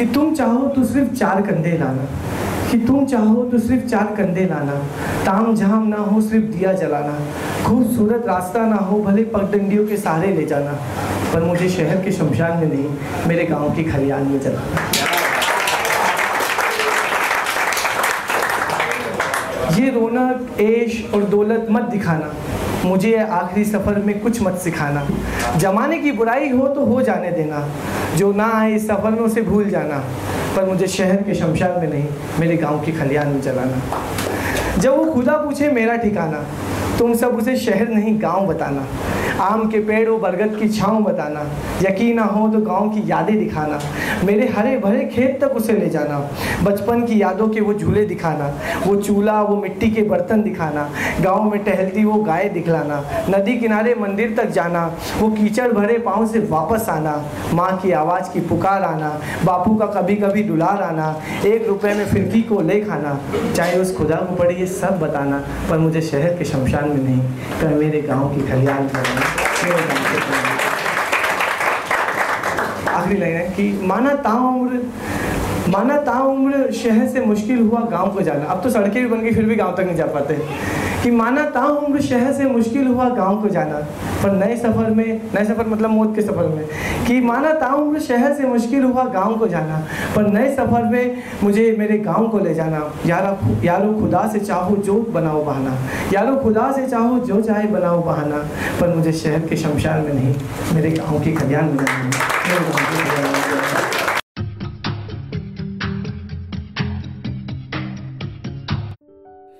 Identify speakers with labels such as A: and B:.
A: कि तुम चाहो तो सिर्फ़ चार कंधे लाना। कि तुम चाहो तो सिर्फ़ चार कंधे लाना। ताम झाम ना हो सिर्फ़ दिया जलाना। खूबसूरत रास्ता ना हो भले पगडंडियों के सहारे ले जाना। पर मुझे शहर के शमशान में नहीं, मेरे गाँव की खलियान में जलाना। रौनक ऐश और दौलत मत दिखाना। मुझे आखिरी सफ़र में कुछ मत सिखाना। जमाने की बुराई हो तो हो जाने देना। जो ना आए सफ़रों से भूल जाना। पर मुझे शहर के शमशान में नहीं, मेरे गाँव की खलियान में जलाना। जब वो खुदा पूछे मेरा ठिकाना तुम सब उसे शहर नहीं, गाँव बताना। आम के पेड़ वो बरगद की छाँव बताना। यकीन ना हो तो गाँव की यादें दिखाना। मेरे हरे भरे खेत तक उसे ले जाना। बचपन की यादों के वो झूले दिखाना। वो चूल्हा, वो मिट्टी के बर्तन दिखाना। गाँव में टहलती वो गाय दिखलाना। नदी किनारे मंदिर तक जाना। वो कीचड़ भरे पाँव से वापस आना। माँ की आवाज़ की पुकार आना। बापू का कभी कभी दुलार आना। एक रुपए में फिरकी को ले खाना चाहे उस खुदा को पड़े ये सब बताना। पर मुझे शहर के शमशान में नहीं कर मेरे गाँव की खलियाल आखिरी लाइन है कि माना ताउम्र माना ताउम्र शहर से मुश्किल हुआ गाँव को जाना। अब तो सड़कें भी बन गई, फिर भी गाँव तक नहीं जा पाते। कि माना ताउम्र शहर से मुश्किल हुआ गाँव को जाना, पर नए सफ़र में, नए सफ़र मतलब मौत के सफ़र में, कि माना ताउम्र शहर से मुश्किल हुआ गाँव को जाना, पर नए सफ़र में मुझे मेरे गाँव को ले जाना। यारा यारो खुदा से चाहो जो बनाओ बहाना, यारो खुदा से चाहो जो चाहे बनाओ बहाना, पर मुझे शहर के शमशान में नहीं मेरे गाँव के खलियान में जाना।